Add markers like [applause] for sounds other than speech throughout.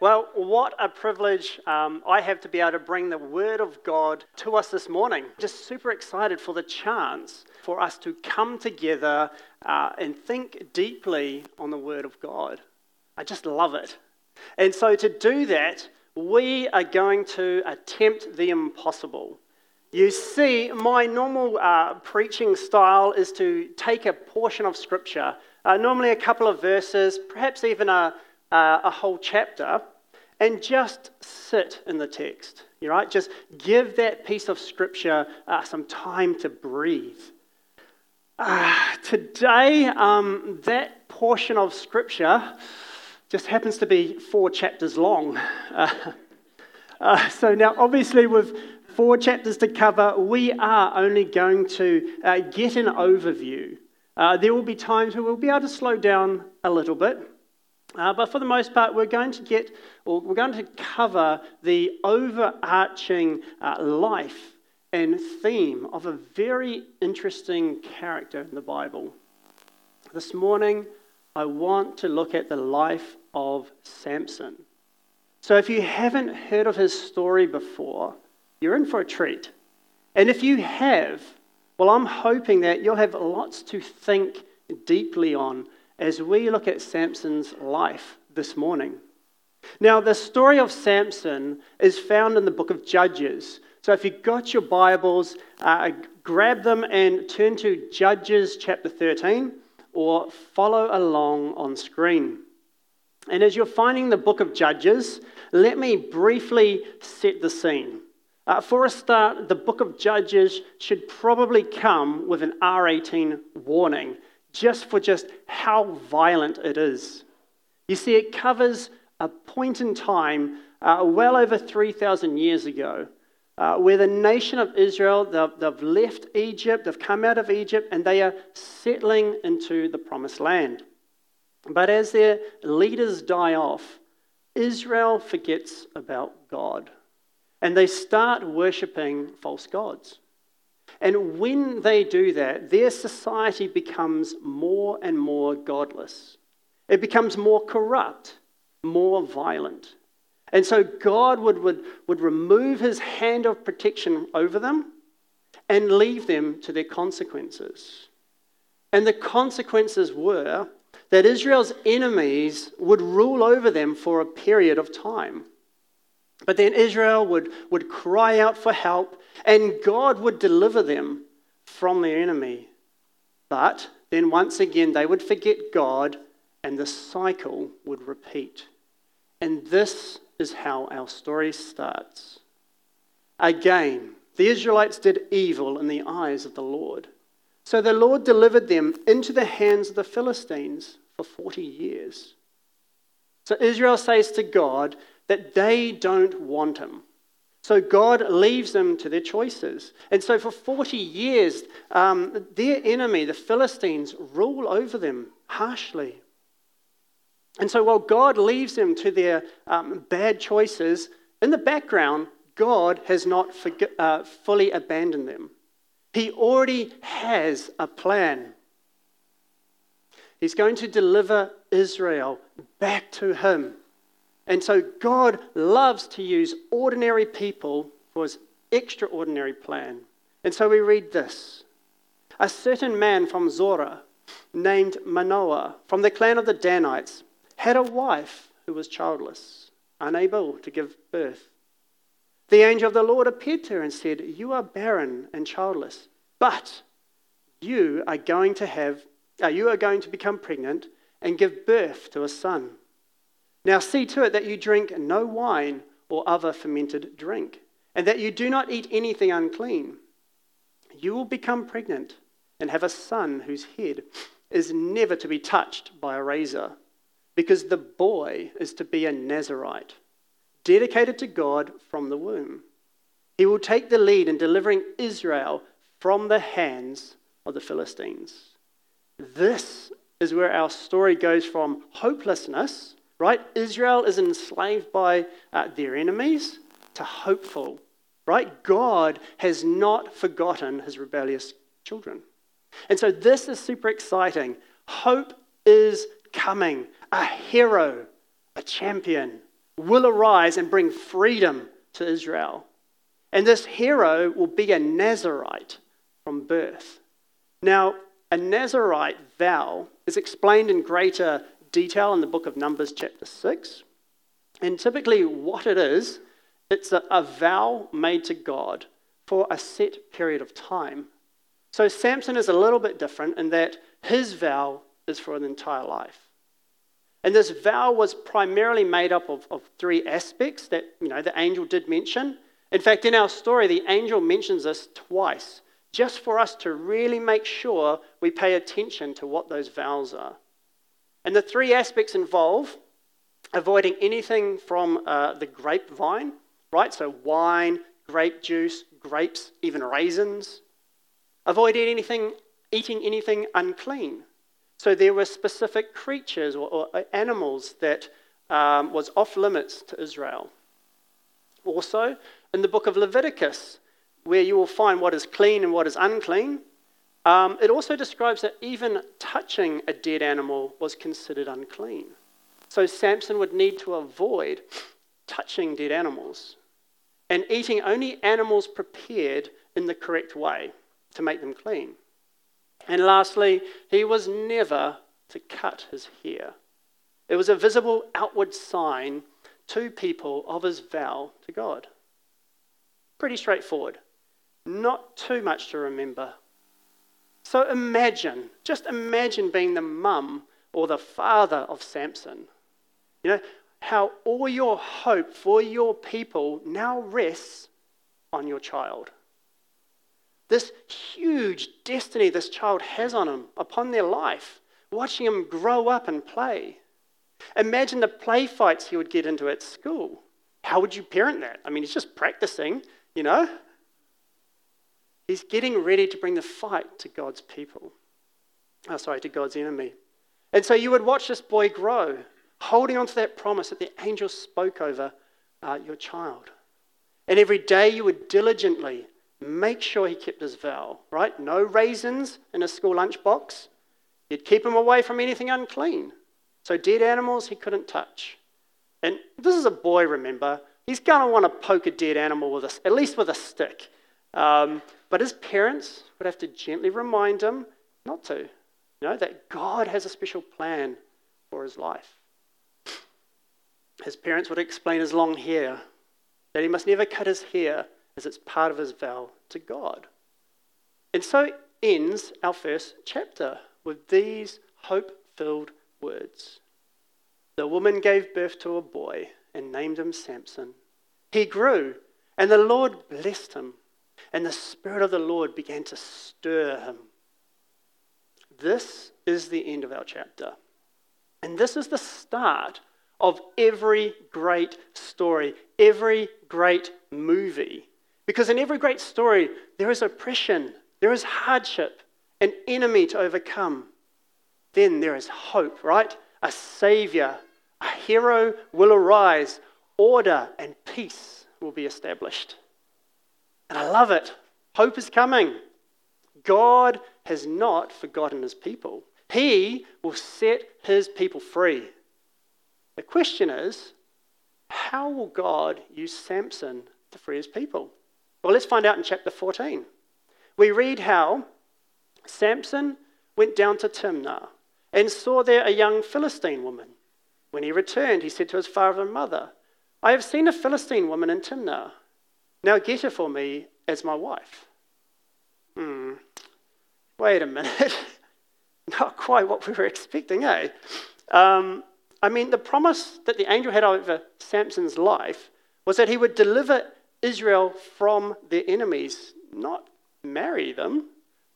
Well, what a privilege um, I have to be able to bring the Word of God to us this morning. Just super excited for the chance for us to come together uh, and think deeply on the Word of God. I just love it. And so, to do that, we are going to attempt the impossible. You see, my normal uh, preaching style is to take a portion of Scripture, uh, normally a couple of verses, perhaps even a uh, a whole chapter and just sit in the text. You right? Just give that piece of scripture uh, some time to breathe. Uh, today, um, that portion of scripture just happens to be four chapters long. Uh, uh, so now, obviously, with four chapters to cover, we are only going to uh, get an overview. Uh, there will be times where we'll be able to slow down a little bit. Uh, but for the most part, we're going to get, or we're going to cover the overarching uh, life and theme of a very interesting character in the Bible. This morning, I want to look at the life of Samson. So, if you haven't heard of his story before, you're in for a treat. And if you have, well, I'm hoping that you'll have lots to think deeply on as we look at Samson's life this morning. Now, the story of Samson is found in the book of Judges. So, if you've got your Bibles, uh, grab them and turn to Judges chapter 13 or follow along on screen. And as you're finding the book of Judges, let me briefly set the scene. Uh, for a start, the book of Judges should probably come with an R18 warning just for just how violent it is. You see, it covers a point in time uh, well over 3,000 years ago uh, where the nation of Israel, they've, they've left Egypt, they've come out of Egypt, and they are settling into the promised land. But as their leaders die off, Israel forgets about God and they start worshipping false gods. And when they do that, their society becomes more and more godless. It becomes more corrupt, more violent. And so God would, would, would remove his hand of protection over them and leave them to their consequences. And the consequences were that Israel's enemies would rule over them for a period of time. But then Israel would, would cry out for help, and God would deliver them from their enemy. But then once again, they would forget God, and the cycle would repeat. And this is how our story starts. Again, the Israelites did evil in the eyes of the Lord. So the Lord delivered them into the hands of the Philistines for 40 years. So Israel says to God, that they don't want him. So God leaves them to their choices. And so for 40 years, um, their enemy, the Philistines, rule over them harshly. And so while God leaves them to their um, bad choices, in the background, God has not forg- uh, fully abandoned them. He already has a plan. He's going to deliver Israel back to Him. And so God loves to use ordinary people for his extraordinary plan. And so we read this A certain man from Zorah, named Manoah, from the clan of the Danites, had a wife who was childless, unable to give birth. The angel of the Lord appeared to her and said, You are barren and childless, but you are going to have, uh, you are going to become pregnant and give birth to a son. Now see to it that you drink no wine or other fermented drink, and that you do not eat anything unclean. You will become pregnant and have a son whose head is never to be touched by a razor, because the boy is to be a Nazarite, dedicated to God from the womb. He will take the lead in delivering Israel from the hands of the Philistines. This is where our story goes from hopelessness, right? Israel is enslaved by uh, their enemies to hopeful, right? God has not forgotten his rebellious children. And so this is super exciting. Hope is coming. A hero, a champion, will arise and bring freedom to Israel. And this hero will be a Nazarite from birth. Now, a Nazarite vow is explained in greater detail in the book of Numbers, chapter 6. And typically, what it is, it's a, a vow made to God for a set period of time. So, Samson is a little bit different in that his vow is for an entire life. And this vow was primarily made up of, of three aspects that you know, the angel did mention. In fact, in our story, the angel mentions this twice, just for us to really make sure we pay attention to what those vows are. And the three aspects involve avoiding anything from uh, the grapevine, right? So, wine, grape juice, grapes, even raisins. Avoiding anything, eating anything unclean. So there were specific creatures or, or animals that um, was off limits to Israel. Also, in the book of Leviticus, where you will find what is clean and what is unclean, um, it also describes that even touching a dead animal was considered unclean. So Samson would need to avoid touching dead animals and eating only animals prepared in the correct way to make them clean. And lastly, he was never to cut his hair. It was a visible outward sign to people of his vow to God. Pretty straightforward. Not too much to remember. So imagine, just imagine being the mum or the father of Samson. You know, how all your hope for your people now rests on your child this huge destiny this child has on him, upon their life, watching him grow up and play. Imagine the play fights he would get into at school. How would you parent that? I mean, he's just practicing, you know? He's getting ready to bring the fight to God's people. Oh, sorry, to God's enemy. And so you would watch this boy grow, holding on to that promise that the angel spoke over uh, your child. And every day you would diligently make sure he kept his vow, right? No raisins in a school lunchbox. You'd keep him away from anything unclean. So, dead animals he couldn't touch. And this is a boy, remember. He's going to want to poke a dead animal with a, at least with a stick. Um, but his parents would have to gently remind him not to. You know, that God has a special plan for his life. His parents would explain his long hair, that he must never cut his hair as it's part of his vow to God. And so ends our first chapter with these hope filled words. The woman gave birth to a boy and named him Samson. He grew, and the Lord blessed him, and the Spirit of the Lord began to stir him. This is the end of our chapter. And this is the start of every great story, every great movie. Because in every great story, there is oppression, there is hardship, an enemy to overcome. Then there is hope, right? A savior, a hero will arise, order and peace will be established. And I love it. Hope is coming. God has not forgotten his people. He will set his people free. The question is how will God use Samson to free his people? Well, let's find out in chapter 14. We read how Samson went down to Timnah and saw there a young Philistine woman. When he returned, he said to his father and mother, I have seen a Philistine woman in Timnah. Now get her for me as my wife. Hmm. Wait a minute. [laughs] Not quite what we were expecting, eh? Um, I mean, the promise that the angel had over Samson's life was that he would deliver Israel from their enemies, not marry them,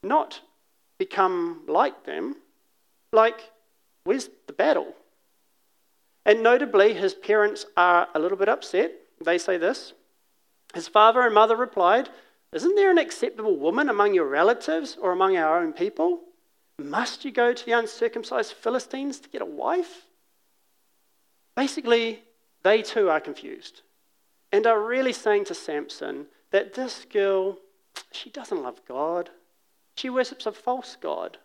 not become like them. Like, where's the battle? And notably, his parents are a little bit upset. They say this His father and mother replied, Isn't there an acceptable woman among your relatives or among our own people? Must you go to the uncircumcised Philistines to get a wife? Basically, they too are confused and are really saying to Samson that this girl, she doesn't love God. She worships a false God.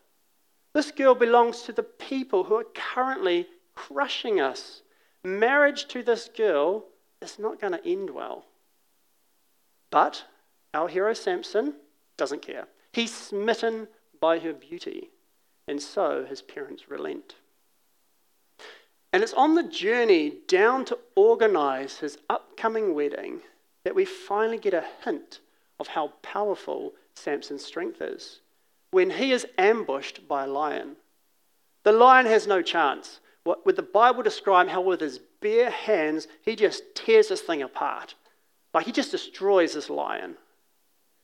This girl belongs to the people who are currently crushing us. Marriage to this girl is not going to end well. But our hero Samson doesn't care. He's smitten by her beauty, and so his parents relent. And it's on the journey down to organize his upcoming wedding that we finally get a hint of how powerful Samson's strength is. When he is ambushed by a lion, the lion has no chance. With the Bible describe how with his bare hands he just tears this thing apart. Like he just destroys this lion.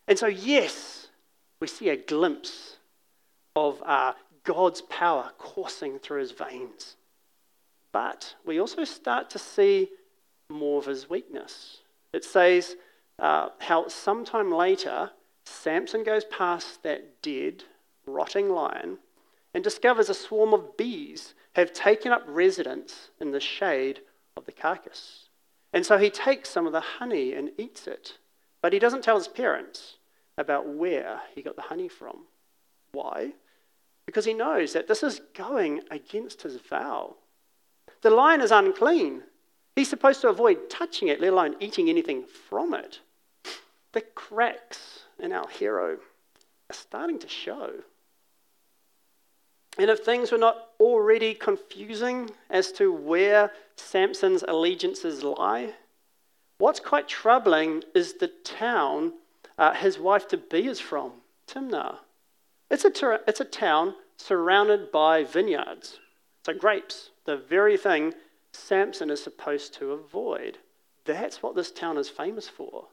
And so, yes, we see a glimpse of uh, God's power coursing through his veins. But we also start to see more of his weakness. It says uh, how sometime later, Samson goes past that dead, rotting lion and discovers a swarm of bees have taken up residence in the shade of the carcass. And so he takes some of the honey and eats it. But he doesn't tell his parents about where he got the honey from. Why? Because he knows that this is going against his vow. The lion is unclean. He's supposed to avoid touching it, let alone eating anything from it. The cracks in our hero are starting to show. And if things were not already confusing as to where Samson's allegiances lie, what's quite troubling is the town uh, his wife to be is from, Timnah. It's a, ter- it's a town surrounded by vineyards, so grapes the very thing Samson is supposed to avoid. That's what this town is famous for.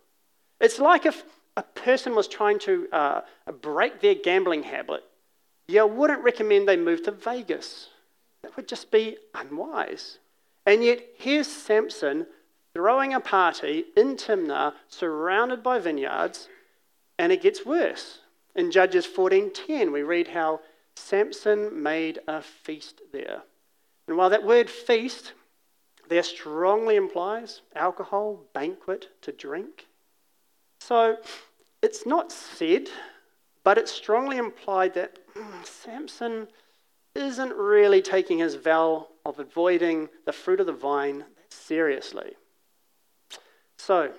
It's like if a person was trying to uh, break their gambling habit, you wouldn't recommend they move to Vegas. That would just be unwise. And yet, here's Samson throwing a party in Timnah, surrounded by vineyards, and it gets worse. In Judges 14:10, we read how Samson made a feast there. And while that word feast there strongly implies alcohol, banquet, to drink, so it's not said, but it's strongly implied that Ah, Samson isn't really taking his vow of avoiding the fruit of the vine seriously. So,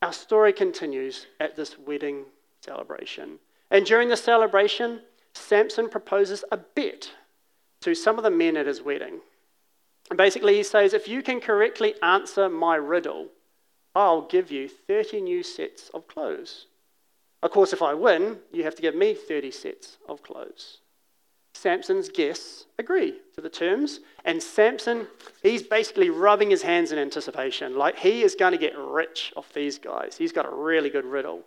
our story continues at this wedding celebration. And during the celebration, Samson proposes a bet to some of the men at his wedding. And basically, he says, If you can correctly answer my riddle, I'll give you 30 new sets of clothes. Of course, if I win, you have to give me 30 sets of clothes. Samson's guests agree to the terms, and Samson, he's basically rubbing his hands in anticipation. Like he is going to get rich off these guys. He's got a really good riddle.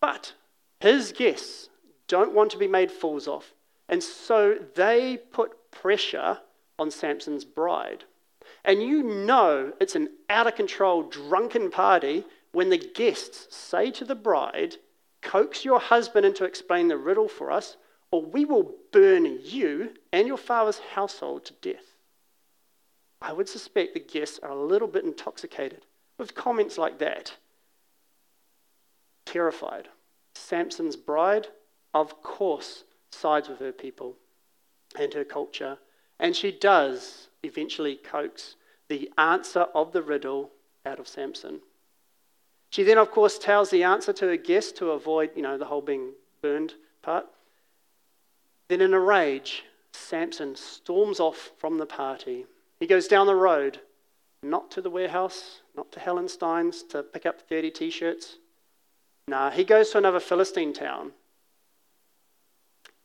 But his guests don't want to be made fools of, and so they put pressure on Samson's bride. And you know it's an out of control drunken party when the guests say to the bride, Coax your husband into explaining the riddle for us, or we will burn you and your father's household to death. I would suspect the guests are a little bit intoxicated with comments like that. Terrified. Samson's bride, of course, sides with her people and her culture and she does eventually coax the answer of the riddle out of Samson. She then, of course, tells the answer to her guest to avoid, you know, the whole being burned part. Then, in a rage, Samson storms off from the party. He goes down the road, not to the warehouse, not to Hallenstein's to pick up 30 t shirts. Nah, he goes to another Philistine town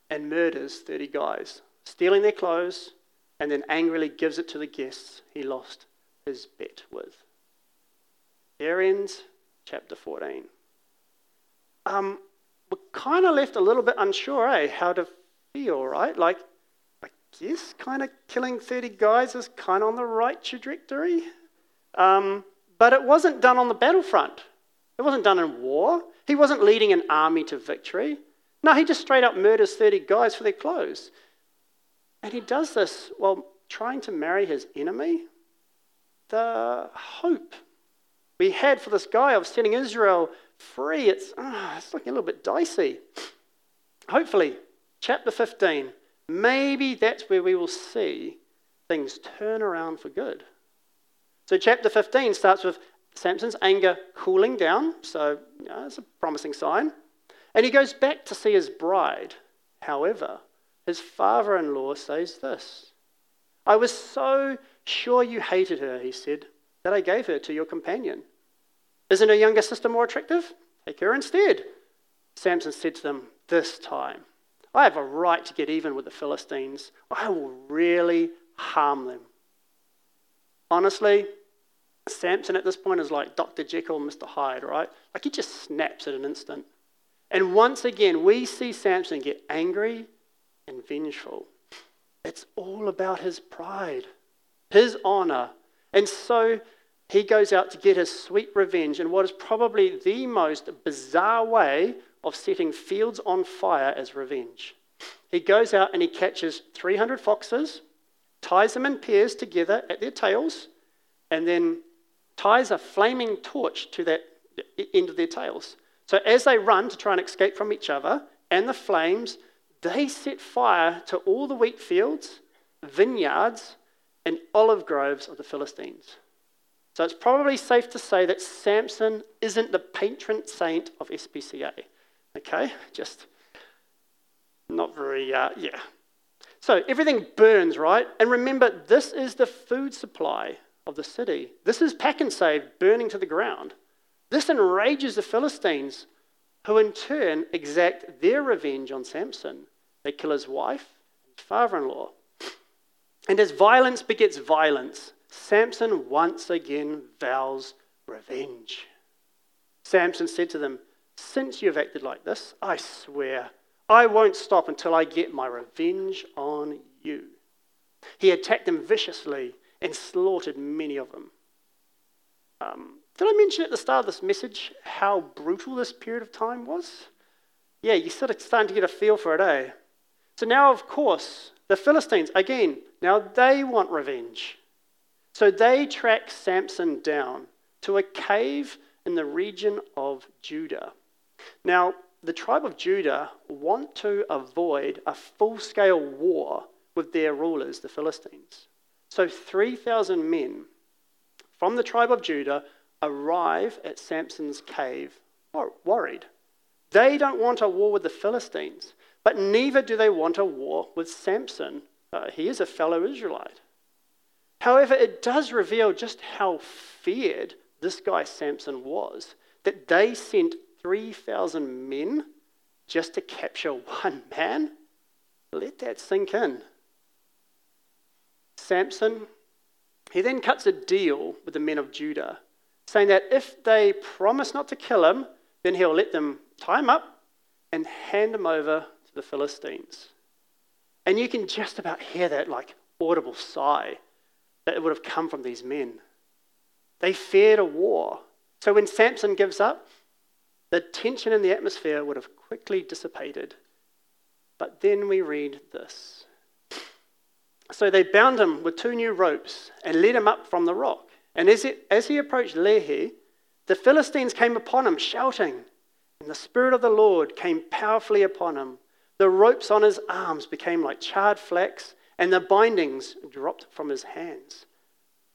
and murders 30 guys, stealing their clothes, and then angrily gives it to the guests he lost his bet with. There ends chapter 14. Um, we're kind of left a little bit unsure, eh, how to feel, right? Like, I guess kind of killing 30 guys is kind of on the right trajectory. Um, but it wasn't done on the battlefront. It wasn't done in war. He wasn't leading an army to victory. No, he just straight up murders 30 guys for their clothes. And he does this while trying to marry his enemy. The hope we had for this guy of setting Israel free, it's, oh, it's looking a little bit dicey. Hopefully, chapter 15, maybe that's where we will see things turn around for good. So, chapter 15 starts with Samson's anger cooling down, so you know, it's a promising sign. And he goes back to see his bride. However, his father in law says this I was so sure you hated her, he said, that I gave her to your companion. Isn't her younger sister more attractive? Take her instead. Samson said to them, This time, I have a right to get even with the Philistines. I will really harm them. Honestly, Samson at this point is like Dr. Jekyll and Mr. Hyde, right? Like he just snaps at an instant. And once again, we see Samson get angry and vengeful. It's all about his pride, his honor. And so he goes out to get his sweet revenge in what is probably the most bizarre way of setting fields on fire as revenge. He goes out and he catches 300 foxes, ties them in pairs together at their tails, and then ties a flaming torch to that end of their tails. So as they run to try and escape from each other and the flames, they set fire to all the wheat fields, vineyards, and olive groves of the Philistines. So it's probably safe to say that Samson isn't the patron saint of SPCA. Okay? Just not very, uh, yeah. So everything burns, right? And remember, this is the food supply of the city. This is Pak'nSave burning to the ground. This enrages the Philistines, who in turn exact their revenge on Samson. They kill his wife and father in law. And as violence begets violence, Samson once again vows revenge. Samson said to them, Since you have acted like this, I swear I won't stop until I get my revenge on you. He attacked them viciously and slaughtered many of them. Um, did I mention at the start of this message how brutal this period of time was? Yeah, you're sort of starting to get a feel for it, eh? So now, of course, the Philistines, again, now they want revenge. So they track Samson down to a cave in the region of Judah. Now, the tribe of Judah want to avoid a full scale war with their rulers, the Philistines. So 3,000 men from the tribe of Judah arrive at Samson's cave worried. They don't want a war with the Philistines, but neither do they want a war with Samson. Uh, he is a fellow Israelite. However, it does reveal just how feared this guy Samson was that they sent 3,000 men just to capture one man. Let that sink in. Samson, he then cuts a deal with the men of Judah, saying that if they promise not to kill him, then he'll let them tie him up and hand him over to the Philistines. And you can just about hear that like audible sigh that it would have come from these men. They feared a war. So when Samson gives up, the tension in the atmosphere would have quickly dissipated. But then we read this. So they bound him with two new ropes and led him up from the rock. And as he, as he approached Lehi, the Philistines came upon him, shouting. And the Spirit of the Lord came powerfully upon him. The ropes on his arms became like charred flax, and the bindings dropped from his hands.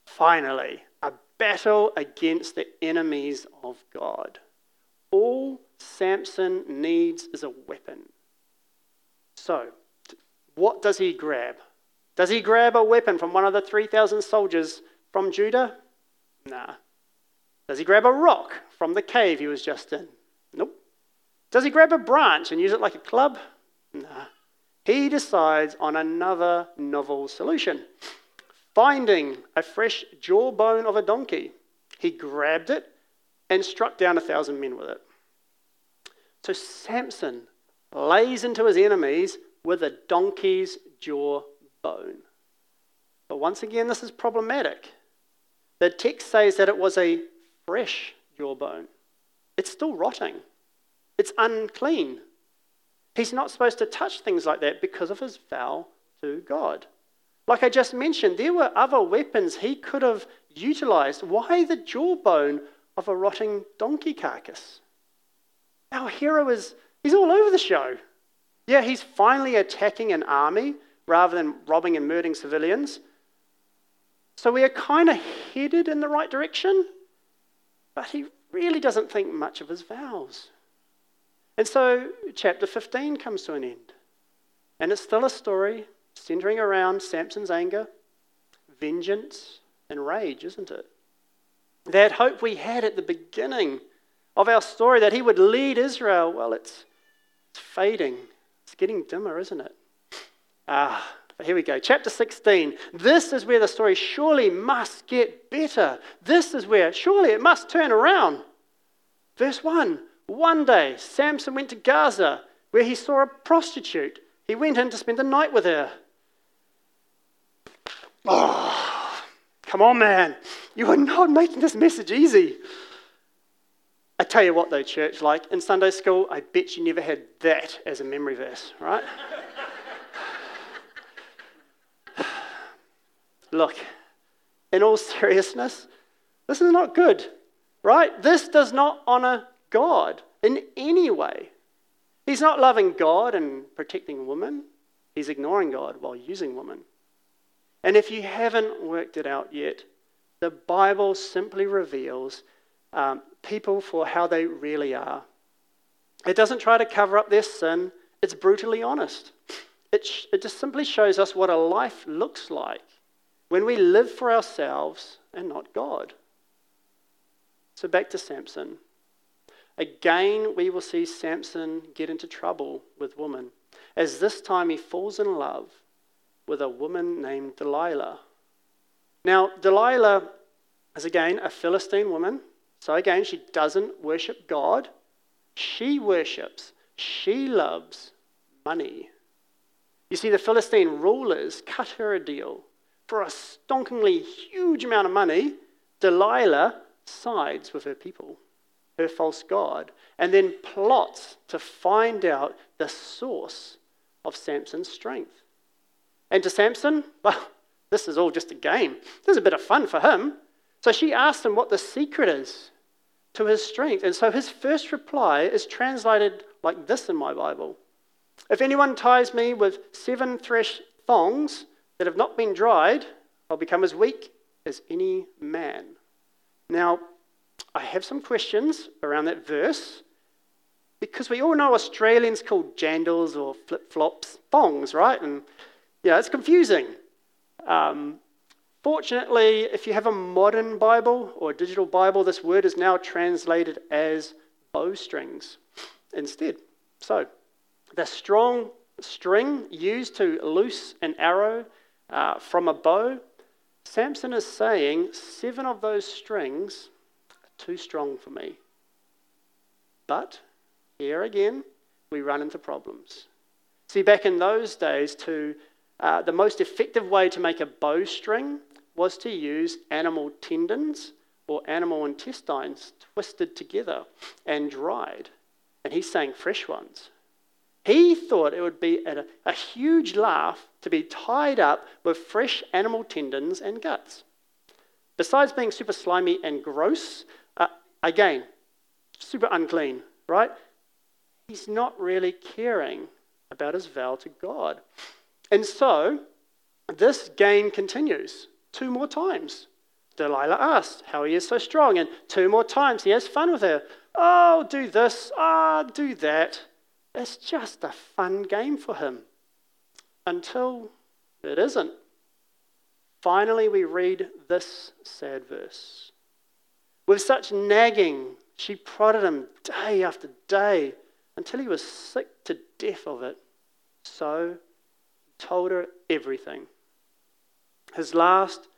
Finally, a battle against the enemies of God. All Samson needs is a weapon. So, what does he grab? Does he grab a weapon from one of the 3,000 soldiers from Judah? Nah. Does he grab a rock from the cave he was just in? Nope. Does he grab a branch and use it like a club? Nah he decides on another novel solution. Finding a fresh jawbone of a donkey, he grabbed it and struck down a thousand men with it. So Samson lays into his enemies with a donkey's jawbone. But once again, this is problematic. The text says that it was a fresh jawbone. it's still rotting, it's unclean. He's not supposed to touch things like that because of his vow to God. Like I just mentioned, there were other weapons he could have utilized. Why the jawbone of a rotting donkey carcass? Our hero is he's all over the show. Yeah, he's finally attacking an army rather than robbing and murdering civilians. So we are kind of headed in the right direction, but he really doesn't think much of his vows. And so chapter 15 comes to an end. And it's still a story centering around Samson's anger, vengeance, and rage, isn't it? That hope we had at the beginning of our story that he would lead Israel, well, it's, it's fading. It's getting dimmer, isn't it? Ah, here we go. Chapter 16. This is where the story surely must get better. This is where surely it must turn around. Verse 1 One day, Samson went to Gaza where he saw a prostitute. He went in to spend the night with her. Oh, come on, man. You are not making this message easy. I tell you what, though, church, like in Sunday school, I bet you never had that as a memory verse, right? [sighs] Look, in all [laughs] seriousness, this is not good, right? This does not honor God in any way. He's not loving God and protecting women, he's ignoring God while using women. And if you haven't worked it out yet, the Bible simply reveals um, people for how they really are. It doesn't try to cover up their sin, it's brutally honest. It, sh- it just simply shows us what a life looks like when we live for ourselves and not God. So back to Samson. Again, we will see Samson get into trouble with women, as this time he falls in love with a woman named Delilah. Now, Delilah is again a Philistine woman. So again, she doesn't worship God. She worships, she loves money. You see, the Philistine rulers cut her a deal for a stonkingly huge amount of money, Delilah sides with her people, her false god, and then plots to find out the source of Samson's strength. And to Samson, well, [laughs] this is all just a game. This is a bit of fun for him. So she asks him what the secret is to his strength. And so his first reply is translated like this in my Bible If anyone ties me with seven thresh thongs, that have not been dried, I'll become as weak as any man. Now, I have some questions around that verse because we all know Australians call jandals or flip flops thongs, right? And yeah, it's confusing. Um, fortunately, if you have a modern Bible or a digital Bible, this word is now translated as bowstrings instead. So, the strong string used to loose an arrow uh, from a bow, Samson is saying, Seven of those strings too strong for me. But here again, we run into problems. See, back in those days, to, uh, the most effective way to make a bowstring was to use animal tendons or animal intestines twisted together and dried. And he's saying fresh ones. He thought it would be a, a huge laugh to be tied up with fresh animal tendons and guts. Besides being super slimy and gross, again, super unclean, right? He's not really caring about his vow to God. And so, this game continues two more times. Delilah asks how he is so strong, and two more times he has fun with her. Oh, do this, ah, oh, do that. It's just a fun game for him until it isn't. Finally, we read this sad verse. With such nagging, she prodded him day after day until he was sick to death of it. So he told her everything. His last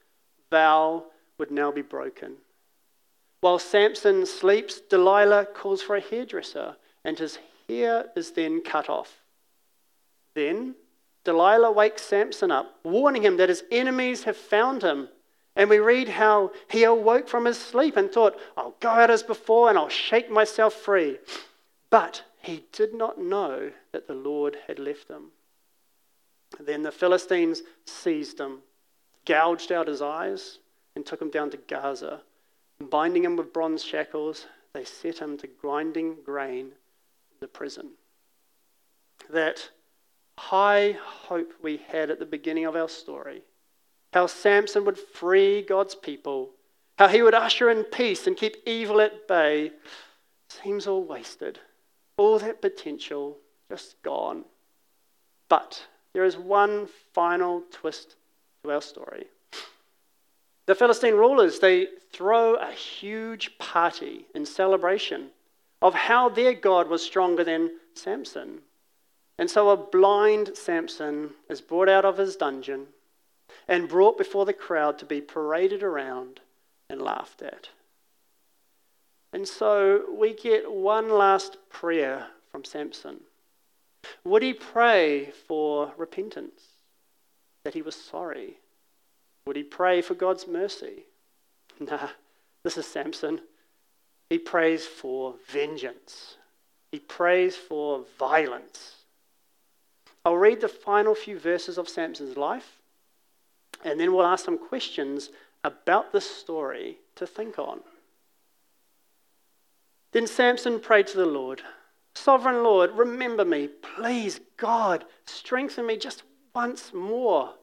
vow would now be broken. While Samson sleeps, Delilah calls for a hairdresser, and his hair is then cut off. Then Delilah wakes Samson up, warning him that his enemies have found him And we read how he awoke from his sleep and thought, I'll go out as before and I'll shake myself free. But he did not know that the Lord had left him. Then the Philistines seized him, gouged out his eyes, and took him down to Gaza. Binding him with bronze shackles, they set him to grinding grain in the prison. That high hope we had at the beginning of our story how Samson would free God's people, how he would usher in peace and keep evil at bay, seems all wasted. All that potential just gone. But there is one final twist to our story. The Philistine rulers, they throw a huge party in celebration of how their God was stronger than Samson. And so a blind Samson is brought out of his dungeon and brought before the crowd to be paraded around and laughed at. And so we get one last prayer from Samson. Would he pray for repentance? That he was sorry? Would he pray for God's mercy? [laughs] Nah, this is Samson. He prays for vengeance. He prays for violence. I'll read the final few verses of Samson's life and then we'll ask some questions about this story to think on. Then Samson prayed to the Lord Sovereign Lord, remember me. Please, God, strengthen me just once more.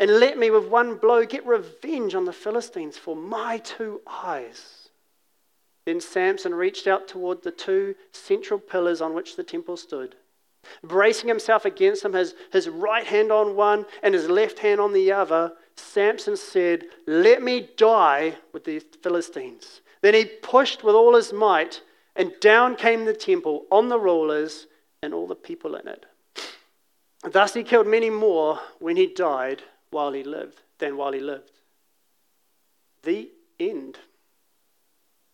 And let me, with one blow, get revenge on the Philistines for my two eyes. Then Samson reached out toward the two central pillars on which the temple stood bracing himself against them, his, his right hand on one and his left hand on the other, Samson said, Let me die with the Philistines. Then he pushed with all his might, and down came the temple on the rulers and all the people in it. Thus he killed many more when he died while he lived than while he lived. The end.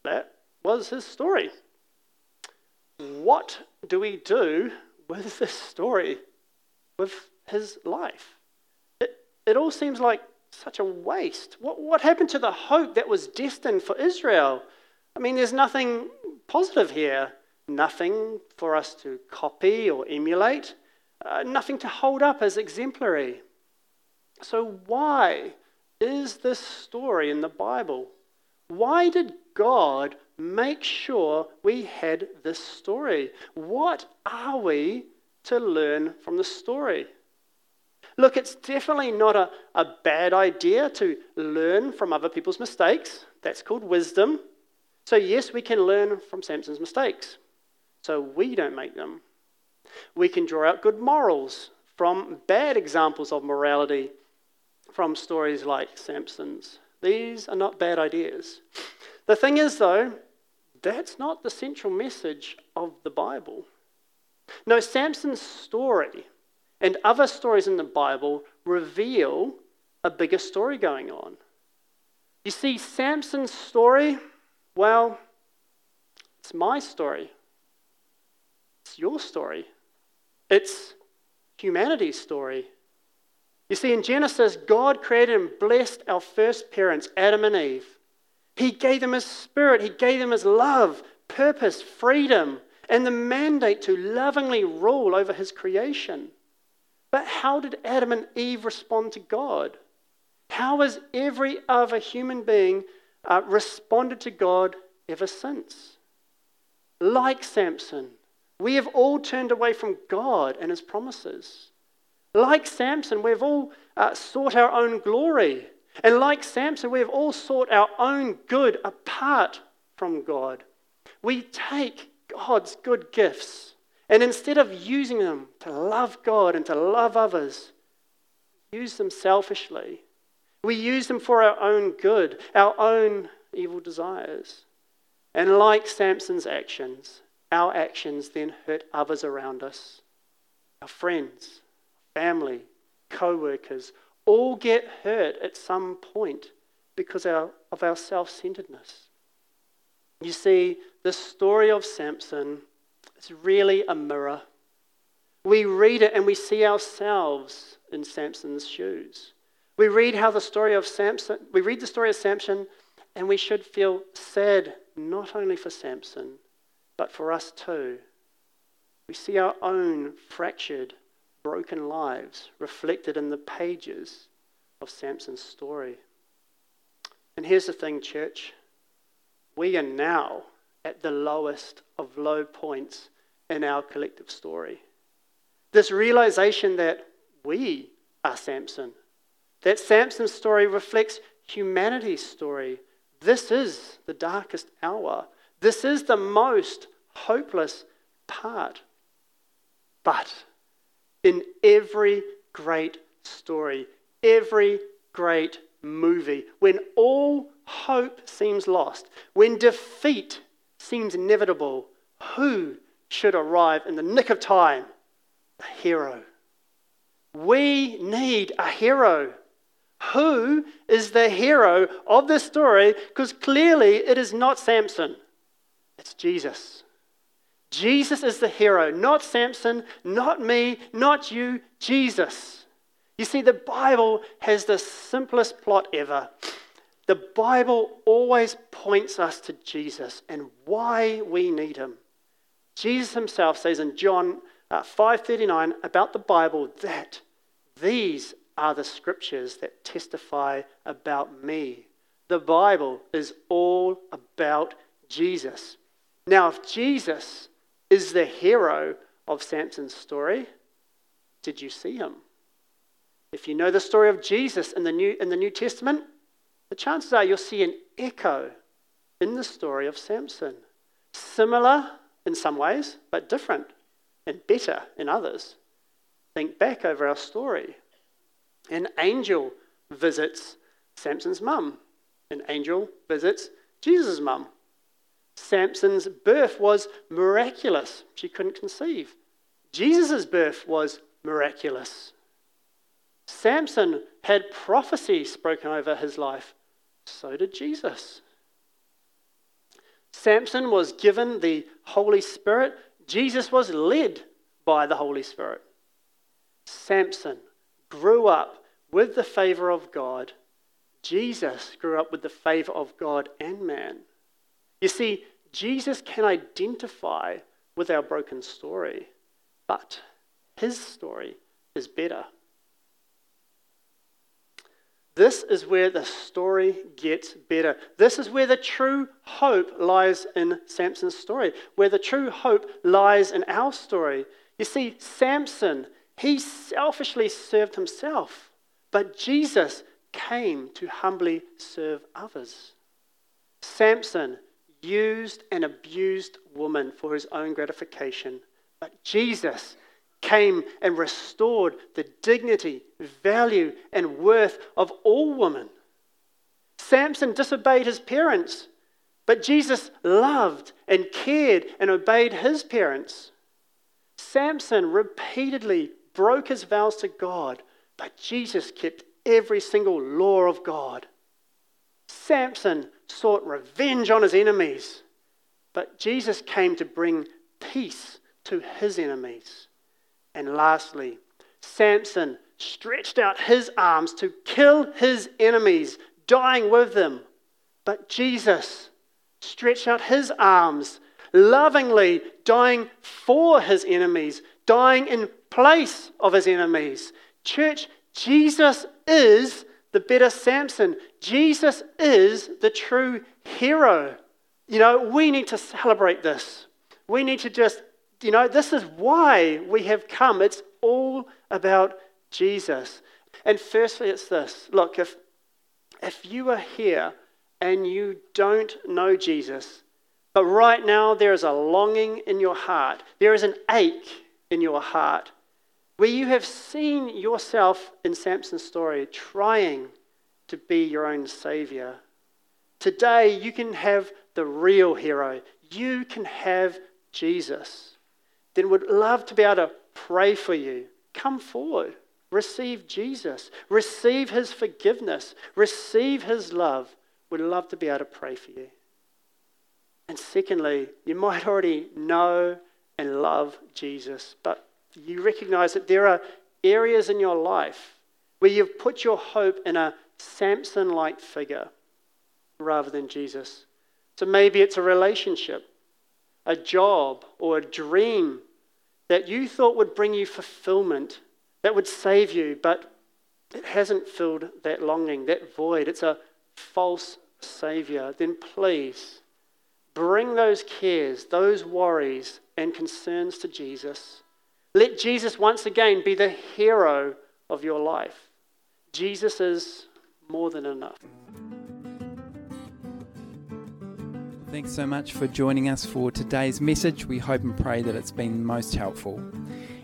That was his story. What do we do with this story, with his life. It, it all seems like such a waste. What, what happened to the hope that was destined for Israel? I mean, there's nothing positive here, nothing for us to copy or emulate, uh, nothing to hold up as exemplary. So, why is this story in the Bible? Why did God make sure we had this story. What are we to learn from the story? Look, it's definitely not a, a bad idea to learn from other people's mistakes. That's called wisdom. So, yes, we can learn from Samson's mistakes so we don't make them. We can draw out good morals from bad examples of morality from stories like Samson's. These are not bad ideas. The thing is, though, that's not the central message of the Bible. No, Samson's story and other stories in the Bible reveal a bigger story going on. You see, Samson's story, well, it's my story. It's your story. It's humanity's story. You see, in Genesis, God created and blessed our first parents, Adam and Eve. He gave them His Spirit, He gave them His love, purpose, freedom, and the mandate to lovingly rule over His creation. But how did Adam and Eve respond to God? How has every other human being uh, responded to God ever since? Like Samson, we have all turned away from God and His promises. Like Samson, we've all uh, sought our own glory and like Samson, we have all sought our own good apart from God. We take God's good gifts, and instead of using them to love God and to love others, use them selfishly. We use them for our own good, our own evil desires. And like Samson's actions, our actions then hurt others around us our friends, family, co workers, all get hurt at some point because of our self centeredness. You see, the story of Samson is really a mirror. We read it and we see ourselves in Samson's shoes. We read how the story of Samson, we read the story of Samson, and we should feel sad not only for Samson, but for us too. We see our own fractured, broken lives reflected in the pages of Samson's story. And here's the thing, church we are now at the lowest of low points in our collective story. This realization that we are Samson, that Samson's story reflects humanity's story. This is the darkest hour. This is the most hopeless part. But in every great story, every great movie, when all hope seems lost, when defeat seems inevitable, who should arrive in the nick of time? A hero. We need a hero. Who is the hero of this story? Because clearly it is not Samson, it's Jesus. Jesus is the hero, not Samson, not me, not you, Jesus. You see, the Bible has the simplest plot ever. The Bible always points us to Jesus and why we need him. Jesus himself says in John uh, 5:39 about the Bible that these are the scriptures that testify about me. The Bible is all about Jesus. Now, if Jesus is the hero of Samson's story, did you see him? If you know the story of Jesus in the New, in the New Testament, the chances are you'll see an echo in the story of Samson. Similar in some ways, but different and better in others. Think back over our story. An angel visits Samson's mum. An angel visits Jesus' mum. Samson's birth was miraculous. She couldn't conceive. Jesus' birth was miraculous. Samson had prophecy spoken over his life. So did Jesus. Samson was given the Holy Spirit. Jesus was led by the Holy Spirit. Samson grew up with the favor of God. Jesus grew up with the favor of God and man. You see, Jesus can identify with our broken story, but his story is better. This is where the story gets better. This is where the true hope lies in Samson's story, where the true hope lies in our story. You see, Samson, he selfishly served himself, but Jesus came to humbly serve others. Samson used and abused woman for his own gratification, but Jesus came and restored the dignity, value, and worth of all women. Samson disobeyed his parents, but Jesus loved and cared and obeyed his parents. Samson repeatedly broke his vows to God, but Jesus kept every single law of God. Samson sought revenge on his enemies, but Jesus came to bring peace to his enemies. And lastly, Samson stretched out his arms to kill his enemies, dying with them. But Jesus stretched out his arms, lovingly dying for his enemies, dying in place of his enemies. Church, Jesus is the better Samson. Jesus is the true hero. You know, we need to celebrate this. We need to just you know, this is why we have come. It's all about Jesus. And firstly, it's this look, if, if you are here and you don't know Jesus, but right now there is a longing in your heart, there is an ache in your heart, where you have seen yourself in Samson's story trying to be your own savior. Today, you can have the real hero. You can have Jesus then would love to be able to pray for you. Come forward. Receive Jesus. Receive his forgiveness. Receive his love. Would love to be able to pray for you. And secondly, you might already know and love Jesus, but you recognize that there are areas in your life where you've put your hope in a Samson like figure rather than Jesus. So maybe it's a relationship, a job, or a dream that you thought would bring you fulfillment, that would save you, but it hasn't filled that longing, that void. It's a false Savior. Then please bring those cares, those worries, and concerns to Jesus. Let Jesus once again be the hero of your life. Jesus is more than enough. Thanks so much for joining us for today's message. We hope and pray that it's been most helpful.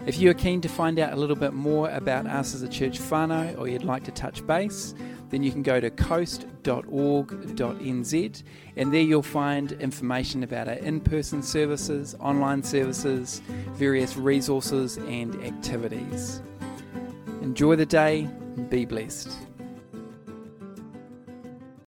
If you are keen to find out a little bit more about us as a church whānau or you'd like to touch base, then you can go to coast.org.nz and there you'll find information about our in person services, online services, various resources, and activities. Enjoy the day, and be blessed.